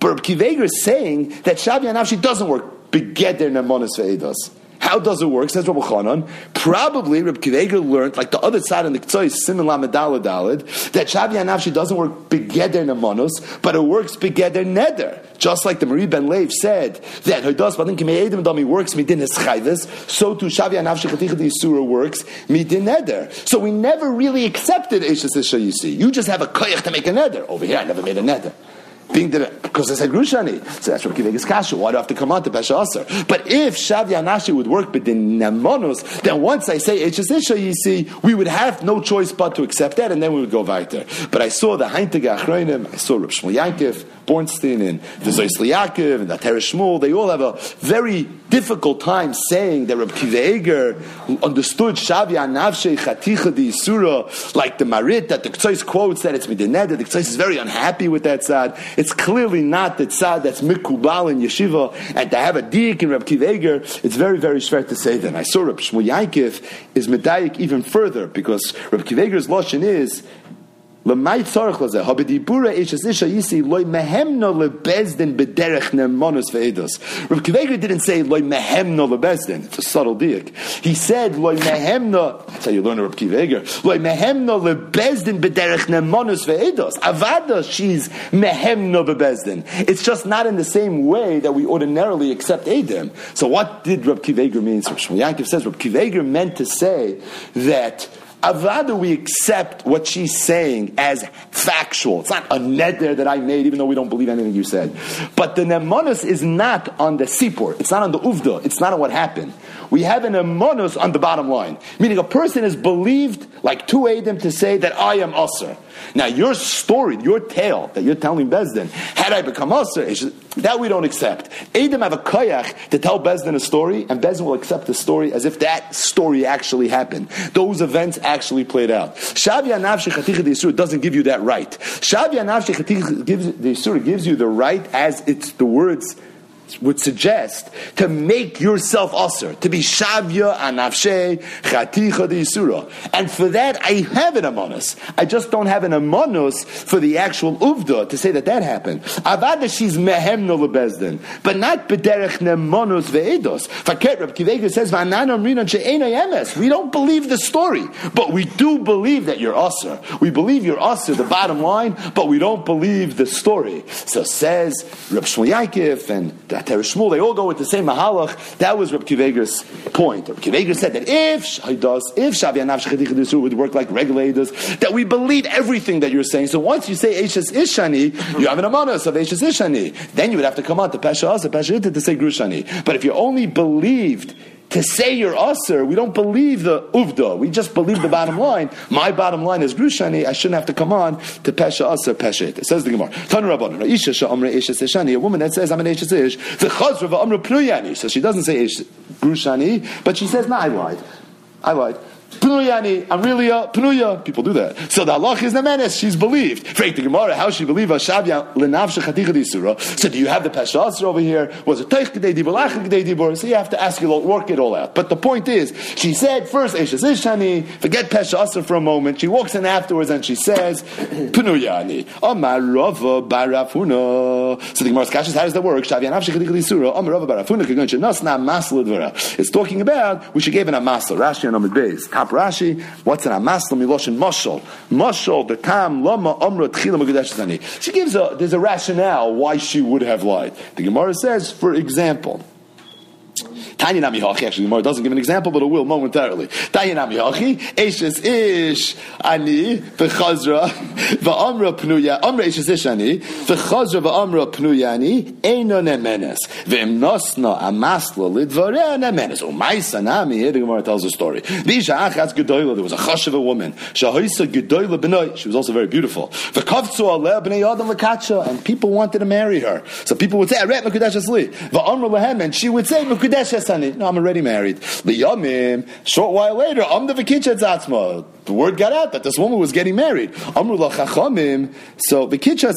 But Kiveger is saying that Shavi Anavshi doesn't work. Begeder Nemonis Ve'edos. How does it work? Says Rabbi Chanan. Probably Rabbi Kiveger learned, like the other side in the Ktsoy, Simin Lamed that Shavi Anafshi doesn't work begeder nemanos, but it works begeder neder. Just like the Marie Ben Leif said that Hodos Badin Kimei Edim Dami works midin eschayves, so too Shavi Anafshi Chaticha Surah works midin neder. So we never really accepted Eishes Isha. You just have a koyach to make a neder. Over here, I never made a neder being that because I said grushani. So that's Kiveg is kasha. Why do I have to come on to Pesha Aser? But if Shav Yanashi would work but in Nemonos, then once I say Eches Isha, you see, we would have no choice but to accept that, and then we would go weiter. But I saw the Heintige Achroinim, I saw Reb Shmuel Yankiv, Bornstein, and the Zoisli Yaakov, and the Shmuel, they all have a very difficult time saying that Reb Kiveger understood Shav Yanavshe Chaticha Di Isura, like the Marit, that the Ktsois quotes that it's Midined, the Ktsois is very unhappy with that side. It's clearly not the tzad that's mikubal in yeshiva, and to have a dik in Reb Kiveger, it's very, very shver to say that. I saw Reb Shmuel Yankif is medayik even further, because Reb Kiveger's lashon is Isha yisi loy. Rav Kiveger didn't say loy mehemno lebezdin. It's a subtle diak. He said loy mehemno, that's how you learn Rav Kiveger, loy mehemno lebezdin bederech nemonos ve'edos. Avada, she's mehemno bebezdin. It's just not in the same way that we ordinarily accept Edom. So what did Rav Kiveger mean? So Yankov says Rav Kiveger meant to say that Avada, we accept what she's saying as factual. It's not a neder that I made, even though we don't believe anything you said. But the nemonos is not on the sipur. It's not on the uvda. It's not on what happened. We have an nemonos on the bottom line. Meaning a person is believed, like two Adam, to say that I am usher. Now, your story, your tale that you're telling Bezdin, had I become usher, that we don't accept. Adam have a koyach to tell Bezdin a story, and Bezdin will accept the story as if that story actually happened. Those events actually played out. Shavya Nafshi Chaticha doesn't give you that right. Shavya Nafshi Chaticha gives, gives you the right as it's the words would suggest to make yourself usher, to be shavya anafshe chaticha yisura. And for that, I have an amonos. I just don't have an amonos for the actual uvda to say that that happened. Avada she's mehem no lebezdin, but not bederech nemonos ve'edos. Faket Reb Kivega says v'anan amrinan she'ena yemes. We don't believe the story, but we do believe that you're usher. We believe you're usher, the bottom line, but we don't believe the story. So says Reb Shmuel Yaakov and Teresh Shmuel, they all go with the same mahalach. That was Reb Kiveger's point. Reb Kiveger said that if does, if Shavi would work like regulators, that we believe everything that you're saying. So once you say Eishes Ishani, you have an amanos of Eishes Ishani. Then you would have to come out to Pesha Asa, Pesha to say Grushani. But if you only believed to say you're usher, we don't believe the uvda. We just believe the bottom line. My bottom line is grushani. I shouldn't have to come on to pesha usher pesha it. says the Gemara. Tan rabbanon isha shamre isha seshani. A woman that says I'm an isha ish. The chazra v'amra pluyani. So she doesn't say ish grushani, but she says no, I lied. I lied. Pnuyani, Amrilia, uh, Pnuya. People do that. So the Allah is Nemenes, she's believed. Frank the Gemara, how she believe Shabya Lenavsha. So do you have the Pesha over here? Was it Teich Gdei Dibur? So you have to ask you, work it all out. But the point is, she said first Eshes Ishani, forget Pesha for a moment. She walks in afterwards and she says, Pnuyani, Amarava Barafuna. So the Gemara asks, how does that work? Shabya Navsha Barafuna. It's talking about, we should give an Amasla, Rashi and Amid Beis. Top Rashi, what's an amasla miloshin moshel? Moshel, the tam lama umra tchila mugadesh She gives a, there's a rationale why she would have lied. The Gemara says, for example, Tanya Nami Hachi, actually, Gemara doesn't give an example, but it will momentarily. Tanya Nami Hachi, Eshes Ish Ani, V'chazra, V'amra Pnuya, Amra Eshes Ish Ani, V'chazra V'amra Pnuyani, Eino Nemenes, V'im Nosna Amasla Lidvarea Nemenes. Oh, Umaisa Nami, here the Gemara tells a story. Visha Achatz Gedoyla, there was a chash of a woman. Shahoisa Gedoyla B'noi, she was also very beautiful. V'kavtzu Aleh B'nei Adam L'kacha, and people wanted to marry her. So people would say, Aret Mekudesh Asli. V'amra Lehem, and she would say, Mekudesh no, I'm already married. Liyamim, short while later, I'm the Vikichet Zatzma. The word got out that this woman was getting married. So the kitchas.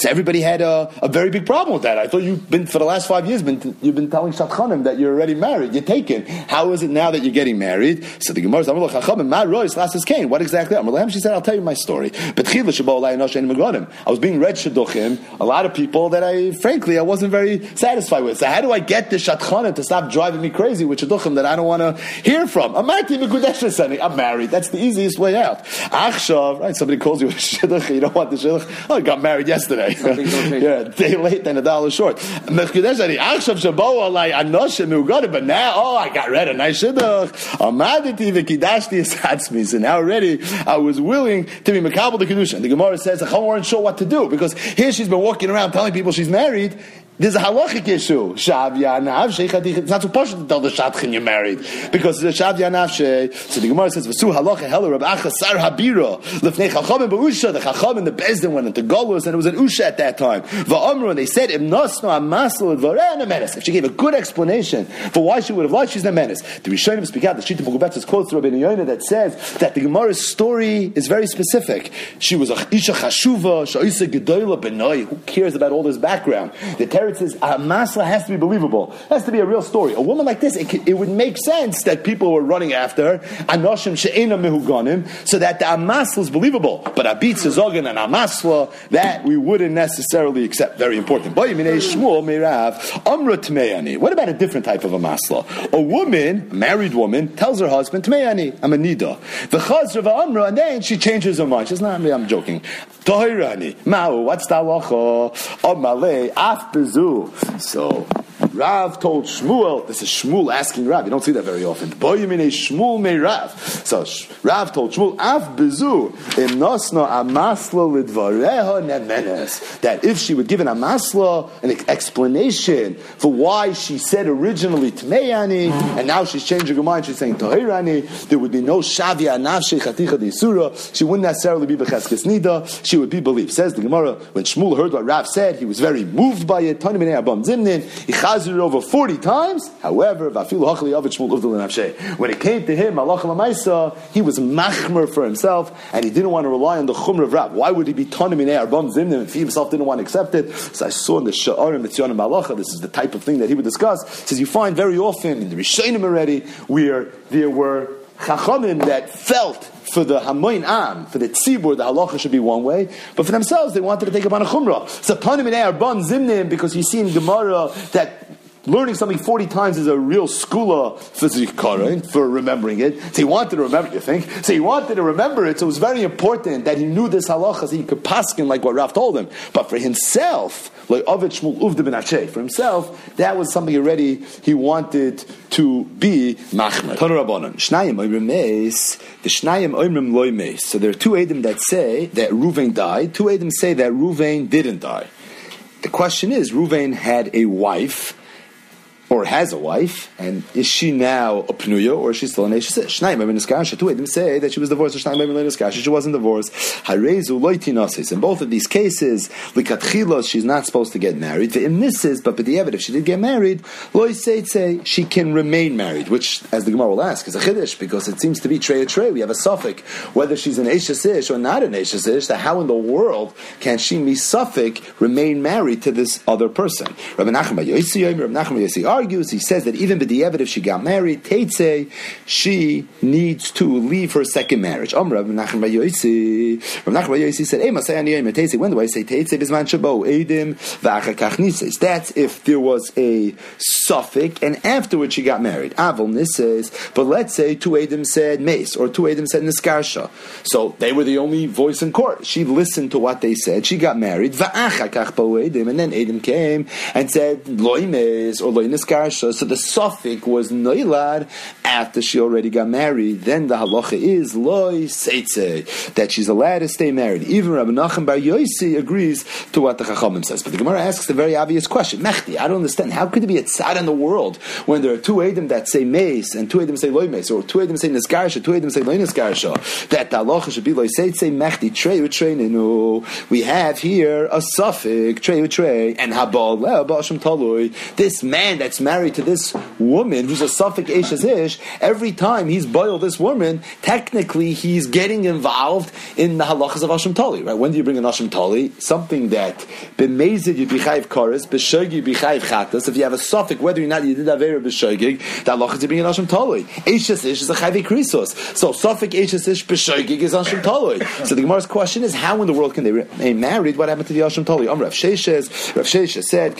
So everybody had a, a very big problem with that. I thought you've been for the last five years. Been you've been telling shadchanim that you're already married. You're taken. How is it now that you're getting married? So the Gemara says, chachamim. Ma rois lasses Cain. What exactly? She said, I'll tell you my story. But I was being read shidduchim. A lot of people that I, frankly, I wasn't very satisfied with. So how do I get the shadchanim to stop driving me crazy with shidduchim that I don't want to hear from? I'm married. That's the easiest way out. Achshav, right? Somebody calls you a shidduch, you don't want the shidduch. Oh, I got married yesterday. yeah, day late and a dollar short. Mechkidesh, I got it, but now, oh, I got rid of nice shidduch. So now already I was willing to be makabel the kedusha. And the Gemara says, I weren't sure what to do because here she's been walking around telling people she's married, there's a halachic issue. Shav yanav. It's not so posh to tell the shadchan you're married because the shav yanav. So the Gemara says v'su halacha heller Rab Acha sar habira lefnei chachamim b'usha. The chachamim the bezdin went into Golus and it was an usha at that time. Va'amru and they said if nosno amasel dvarei menace. If she gave a good explanation for why she would have lied, she's a menace. The Rishonim speak out. The Shita Bugubetz quotes Rabbi Yoina that says that the Gemara's story is very specific. She was a isha chashuva, sha'isa gedoyla benoi. Who cares about all this background? The Torah says a masla has to be believable. It has to be a real story. A woman like this, it, it would make sense that people were running after her, anoshim she'ena mehuganim, so that the amasla is believable. But abit zogan and amasla, that we wouldn't necessarily accept. Very important. What about a different type of? A woman, a married woman, tells her husband, Tmeani, I'm a nida. The chazra amra, and then she changes her mind. She's not, I'm joking. Tohirani, ma'u, what's the halacha? Amale, af So, Rav told Shmuel, this is Shmuel asking Rav, you don't see that very often. Boyimine Shmuel me Rav. So Rav told Shmuel, Af bezu, nemenes. That if she would give an amasla, an explanation for why she said originally Tmeyani, and now she's changing her mind, she's saying Tahirani, there would be no Shavia Nafshe Chaticha Disura, she wouldn't necessarily be Becheskes Nida, she would be believed. Says the Gemara, when Shmuel heard what Rav said, he was very moved by it. Zimnin, chazed over 40 times. However, when it came to him, he was machmer for himself, and he didn't want to rely on the chumr of Rab. Why would he be tanim in arbam zimnim if he himself didn't want to accept it? So I saw in the Sha'arim Metzuyanim B'Halacha, this is the type of thing that he would discuss. says you find very often in the Rishonim already where there were chachamim that felt for the Hamoin Am, for the Tzibur, the halacha should be one way, but for themselves, they wanted to take upon a chumrah. So panim in Arbon Zimnim, because you see in Gemara that learning something 40 times is a real skula for for remembering it. So he wanted to remember, you think? So he wanted to remember it, so it was very important that he knew this halacha so he could paskin like what Rav told him. But for himself, like Ovid Shmuel Uvda ben for himself, that was something already he wanted to be machmer. Shnayim oimrim meis, the Shnayim oimrim loy meis. So there are two Edom that say that Ruvain died, two Edom say that Ruvain didn't die. The question is, Ruvain had a wife, or has a wife, and is she now a pnuya, or is she still an Eshes? Shnayim Niskasha. Two them say that she was divorced, or Shnayim Niskasha, she wasn't divorced. Harezu loitinosis. In both of these cases, likatchilos, she's not supposed to get married. The misses, but the if she did get married, loy say she can remain married, which, as the Gemara will ask, is a chiddush because it seems to be trey trey. We have a suffix whether she's an Eshes or not an Eshes that how in the world can she misafik remain married to this other person? Rabbi Nachman Yosi, Rabbi Nachman argues, he says that even B'di'evet, if she got married, Teitze, she needs to leave her second marriage. Om Rav Menachem Bayoisi, Rav Menachem Bayoisi said, Ema say aniyim Teitze, when do I say Teitze? Bizman Shabo, Edim, V'achakach Nises. That's if there was a suffix, and afterwards she got married. Avol Nises, but let's say two Edim said Mace, or two Edim said Niskarsha. So they were the only voice in court. She listened to what they said, she got married, V'achakach Bo Edim, and then Edim came and said, Mace, or Niskarsha, Garsha, so the suffix was Noilad after she already got married. Then the halacha is Loi Seitze, that she's allowed to stay married. Even Rabbi Nachum Bar Yosi agrees to what the Chachamim says. But the Gemara asks a very obvious question. Mechti, I don't understand. How could it be a tzad in the world when there are two Edom that say Mace and two Edom say Loi Mace, or two Edom say Nisgarsha, two Edom say Loi Nisgarsha, that the halacha should be Loi Seitze, Mechti, Trey Trey We have here a suffix, Trey Trey, and Habal, Leabashim Taloy. This man that's married to this woman who's a Suffolk Ashes Ish, every time he's boiled this woman, technically he's getting involved in the halachas of Asham Tali, right? When do you bring an Asham Tali? Something that b'mezid you bichayv kares, b'shogig you bichayv chatas. If you have a Suffolk, whether or not you did avera b'shogig, that halachas you bring an Asham Tali. Ashes Ish is a chayve krisos. So Suffolk Ashes Ish b'shogig is Asham Tali. So the Gemara's question is, how in the world can they remain married? What happened to the Asham Tali? Um, Rav Sheshes, Rav Sheshes said,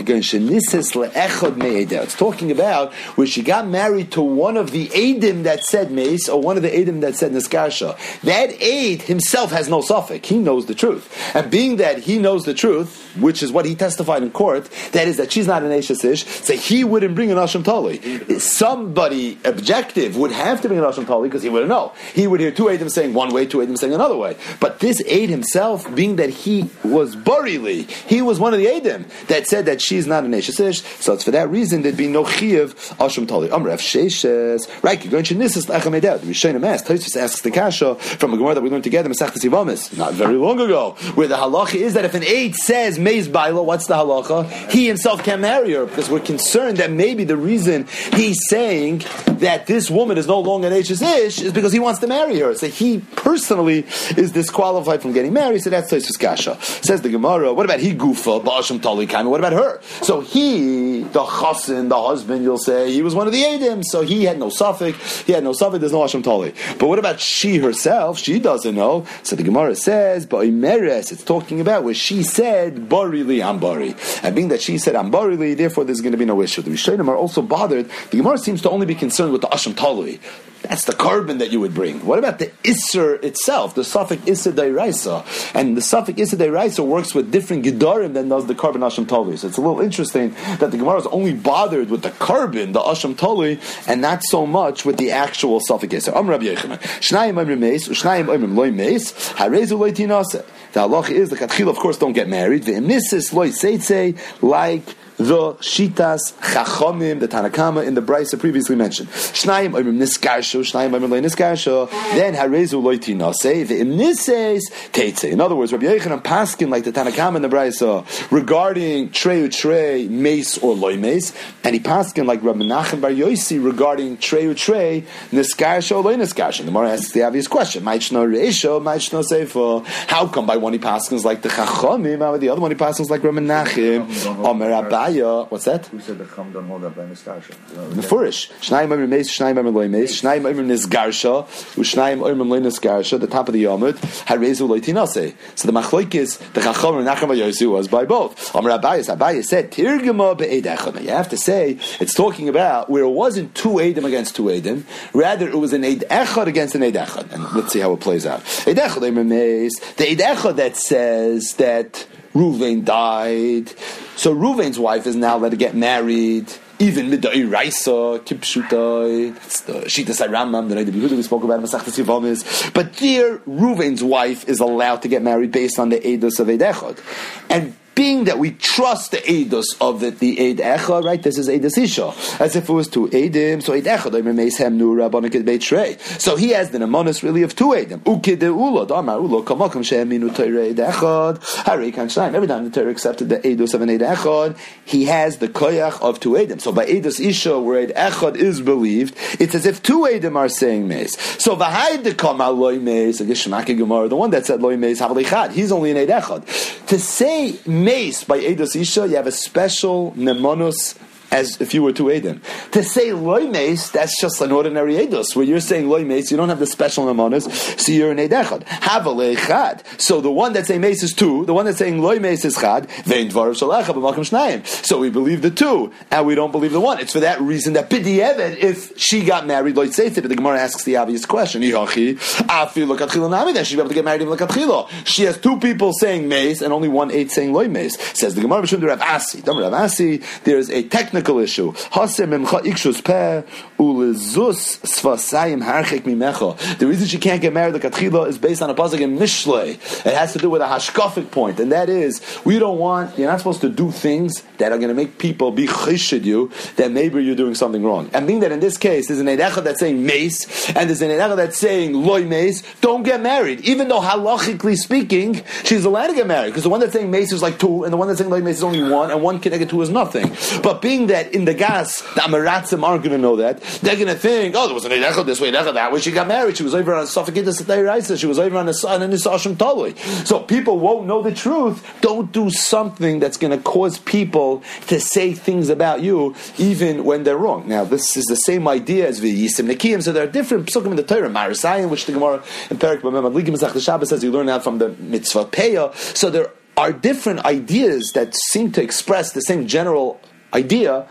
it's talking about where she got married to one of the Adim that said Mace or one of the Adim that said Niskarsha. That aid himself has no suffix. He knows the truth. And being that he knows the truth, which is what he testified in court, that is that she's not an Ashes so he wouldn't bring an Asham Tali. Somebody objective would have to bring an Asham Tali because he wouldn't know. He would hear two Adim saying one way, two Adim saying another way. But this aid himself, being that he was Burili, he was one of the Adim that said that she's not an Ashes so it's for that reason there'd be no Chiv Asham Tali. Amr F. Sheshes, right, you're going to Nisas Lechem. The Rishayim asked, Tosis asks the Kasha from a Gemara that we learned together, Masech Sivamis, not very long ago, where the halacha is that if an eight says Maze Baila, what's the halacha? He himself can't marry her because we're concerned that maybe the reason he's saying that this woman is no longer an Ish is because he wants to marry her. So he personally is disqualified from getting married. So that's Tosis Kasha. Says the Gemara, what about he Gufa, Ba'asham Tali? What about her? So he, the the husband, you'll say, he was one of the Adim, so he had no suffix, he had no suffix, there's no Asham Tali. But what about she herself? She doesn't know. So the Gemara says, but Imeres, it's talking about where she said, Barili, I'm Bari. And being that she said, I'm Barili, therefore there's going to be no issue. The Rishonim are also bothered. The Gemara seems to only be concerned with the Asham Tali. That's the carbon that you would bring. What about the Isser itself, the suffix Isser Dairaisa? And the suffix Isser Dairaisa works with different Gedarim than does the carbon Asham Tali. So it's a little interesting that the Gemara is only bothered with the carbon, the Asham Tali, and not so much with the actual suffix Isser. Am Rabbi Yechanan. The halacha is the Katchil, of course, don't get married. The Emisis Loy Seitze, like the Shitas Chachomim, the Tanakama in the Brisa previously mentioned. Shnayim Oimim Niskarsho, Shnayim Oimim then Harezu Loy Tinase, Imnises Teitze. In other words, Rabbi Yechanan Paskin, like the Tanakama in the Brisa, regarding Treu Trey, Mace or Loy Mace, and he Paskin like Rabbi Menachem Bar Yosi regarding Treu Trey, Niskarsho, Loy Niskarsho. The Gemara asks the obvious question, Maichno Reisho, Maichno Seifo. How come by one he Paskins like the Chachomim, how the other one he Paskins like Rabbi Menachem, Omer Abai, Raya, what's that? Who said the Chum don't hold up by Niskarsha? Mefurish. Shnayim Omer Meis, Shnayim Omer Loy Meis, Shnayim Omer Nisgarsha, Ushnayim Omer Loy Nisgarsha, the top of the Yomud, Harezu Loy Tinase. So the Machloik is, the Chachom and Nachem Yosu was by both. Omer Abayas, Abayas said, Tirgama Be'ed Echad. You have to say, it's talking about where it wasn't two Edim against two Edim, rather it was an Eid Echad against an Eid Echad. And let's see how it plays out. Eid Echad Omer Meis, the Eid Echad that says that Ruvain died. So Ruvain's wife is now let to get married. Even midai raisa kipshutai. It's the shita saramam the Rebbe Yehuda we spoke about in Masechtas Yivamis. But dear Ruvain's wife is allowed to get married based on the edus of Eidechot, and being that we trust the Eidos of the, the Eid Echa, right? This is Eidos Isha. As if it was two Eidim, so Eid Echa. So he has the Nemonis really of two Eidim. Uke de Ulo, Damar Ulo, Kamakam Shem Minu Teire Eid Echad, Hari Kan Shnaim. Every time the Torah accepted the Eidos of an Eid Echad, he has the Koyach of two Eidim. So by Eidos Isha, where Eid Echad is believed, it's as if two Eidim are saying Meis. So Vahai de Kamal Loy Meis, the one that said Loy Meis, Havalichad, he's only an Eid Echad. To say Mace by Eidos Isha, you have a special nemonus as if you were two Edom. To say mace, that's just an ordinary Eidos. Where you're saying mace, you don't have the special nemonus, so you're an Eidechad. Have chad. So the one that's saying mace is two, the one that's saying mace is chad, shnayim. So we believe the two, and we don't believe the one. It's for that reason that b'di'evet, if she got married, seif, but the Gemara asks the obvious question, Ihachi, afi lokatchila nami, then she'd be able to get married even lokatchila. She has two people saying mace, and only one eight saying mace. Says the Gemara, Rav Asi. Rav Asi, there is a technical issue. The reason she can't get married, the katchila, is based on a pasuk in Mishlei. It has to do with a hashkafic point, and that is we don't want. You're not supposed to do things that are going to make people be chishid you that maybe you're doing something wrong. And being that in this case there's an edecha that's saying mace and there's an edecha that's saying loy mace, don't get married. Even though halachically speaking, she's allowed to get married because the one that's saying mace is like two, and the one that's saying loy mace is only one, and one connected two is nothing. But being that in the gas, the Amaratzim aren't going to know that. They're going to think, oh, there was an Eidechel this way, Eidechel that way. She got married. She was over on Sophikitas Raisa. She was over on a son and Nisashim Tolui. So people won't know the truth. Don't do something that's going to cause people to say things about you, even when they're wrong. Now, this is the same idea as the Yisim Nikim. So there are different psukim in the Torah, Marisayim, which the Gemara in Perik B'Mem Shabbos says you learn that from the Mitzvah Peah. So there are different ideas that seem to express the same general idea,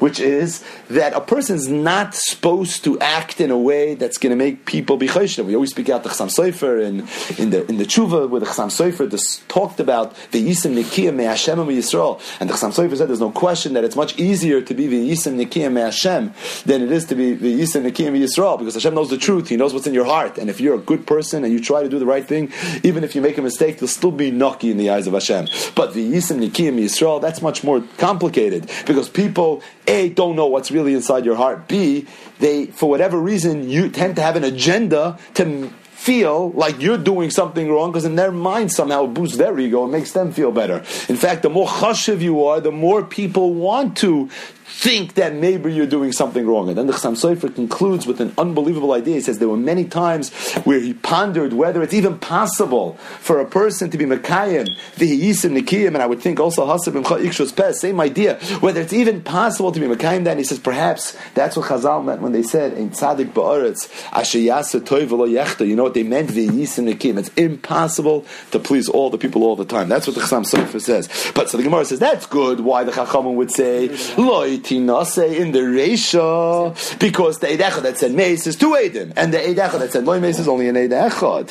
which is that a person is not supposed to act in a way that's going to make people be chayshim. We always speak out the Chassam Sofer in, in the in the Tshuva where the Chassam Sofer talked about the Yisim Nikiyah Me Hashem and Yisrael, and the Chassam Sofer said there's no question that it's much easier to be the Yisim Nikiyah Me Hashem than it is to be the Yisim Nikiyah Me Yisrael because Hashem knows the truth. He knows what's in your heart, and if you're a good person and you try to do the right thing, even if you make a mistake, you'll still be Naki in the eyes of Hashem. But the Yisim Nikiyah Me Yisrael, that's much more complicated because people a, don't know what's really inside your heart. B, they, for whatever reason, you tend to have an agenda to feel like you're doing something wrong because in their mind somehow it boosts their ego and makes them feel better. In fact, the more chashiv you are, the more people want to think that maybe you're doing something wrong. And then the Chassam Sofer concludes with an unbelievable idea. He says there were many times where he pondered whether it's even possible for a person to be Mekayim, the Yisim Nikiyim, and I would think also Hasab and Ikshos Pes, same idea, whether it's even possible to be Mekayim that. And he says perhaps that's what Chazal meant when they said, in Tzadik Ba'aretz, Ashayasa Toiv Yechta. You know what they meant? The Yisim Nikiyim. It's impossible to please all the people all the time. That's what the Chassam Sofer says. But so the Gemara says, that's good. Why the Chachamim would say, Loit tinase in the Reisha because the Eid Echad that said Meis is two Eidim, and the Eid Echad that said Loy Meis is only an Eid Echad.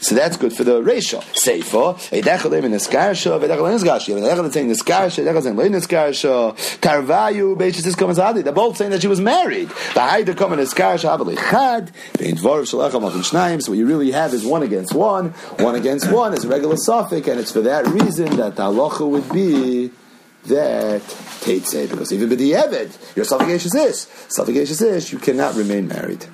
So that's good for the Reisha. Seifa, Eid Echad in Niskarsha, Eid Echad in Niskarsha, Eid Echad saying Niskarsha, Eid Echad saying Loy Niskarsha, Tarvayu, Beishis is coming Zadi. They're both saying that she was married. The Haida coming Niskarsha, Havali Chad, Bein Dvar Shalacham Machin Shnaim. So what you really have is one against one, one against one is a regular suffix, and it's for that reason that the halacha would be that Tate say, because even with the Evid, your suffix is this. Suffix is this, you cannot remain married.